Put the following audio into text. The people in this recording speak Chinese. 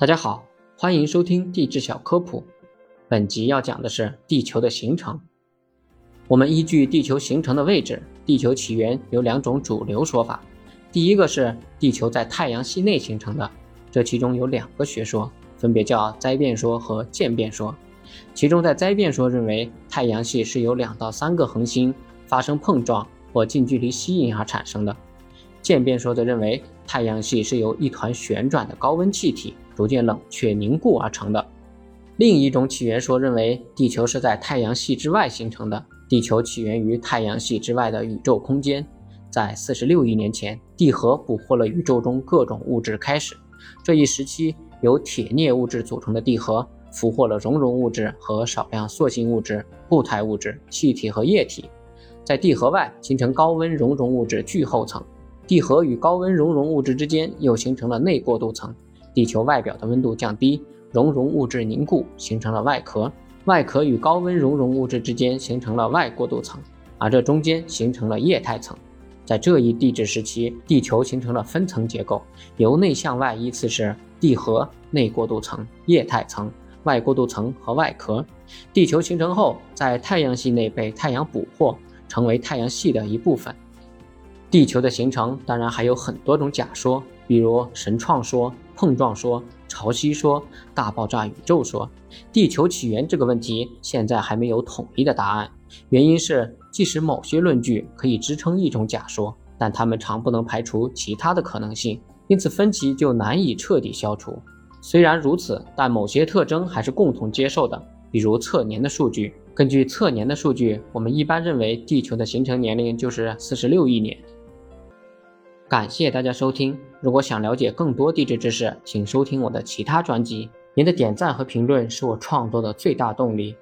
大家好，欢迎收听地质小科普。本集要讲的是地球的形成。我们依据地球形成的位置，地球起源有两种主流说法。第一个是地球在太阳系内形成的，这其中有两个学说，分别叫灾变说和渐变说。其中在灾变说认为太阳系是由两到三个恒星发生碰撞或近距离吸引而产生的。渐变说则认为太阳系是由一团旋转的高温气体。逐渐冷却凝固而成的。另一种起源说认为，地球是在太阳系之外形成的。地球起源于太阳系之外的宇宙空间，在四十六亿年前，地核捕获了宇宙中各种物质开始。这一时期，由铁镍物质组成的地核俘获了熔融物质和少量塑性物质、固态物质、气体和液体，在地核外形成高温熔融物质巨厚层。地核与高温熔融物质之间又形成了内过渡层。地球外表的温度降低，熔融物质凝固，形成了外壳。外壳与高温熔融物质之间形成了外过渡层，而这中间形成了液态层。在这一地质时期，地球形成了分层结构，由内向外依次是地核、内过渡层、液态层、外过渡层和外壳。地球形成后，在太阳系内被太阳捕获，成为太阳系的一部分。地球的形成当然还有很多种假说，比如神创说。碰撞说、潮汐说、大爆炸宇宙说，地球起源这个问题现在还没有统一的答案。原因是，即使某些论据可以支撑一种假说，但它们常不能排除其他的可能性，因此分歧就难以彻底消除。虽然如此，但某些特征还是共同接受的，比如测年的数据。根据测年的数据，我们一般认为地球的形成年龄就是四十六亿年。感谢大家收听。如果想了解更多地质知识，请收听我的其他专辑。您的点赞和评论是我创作的最大动力。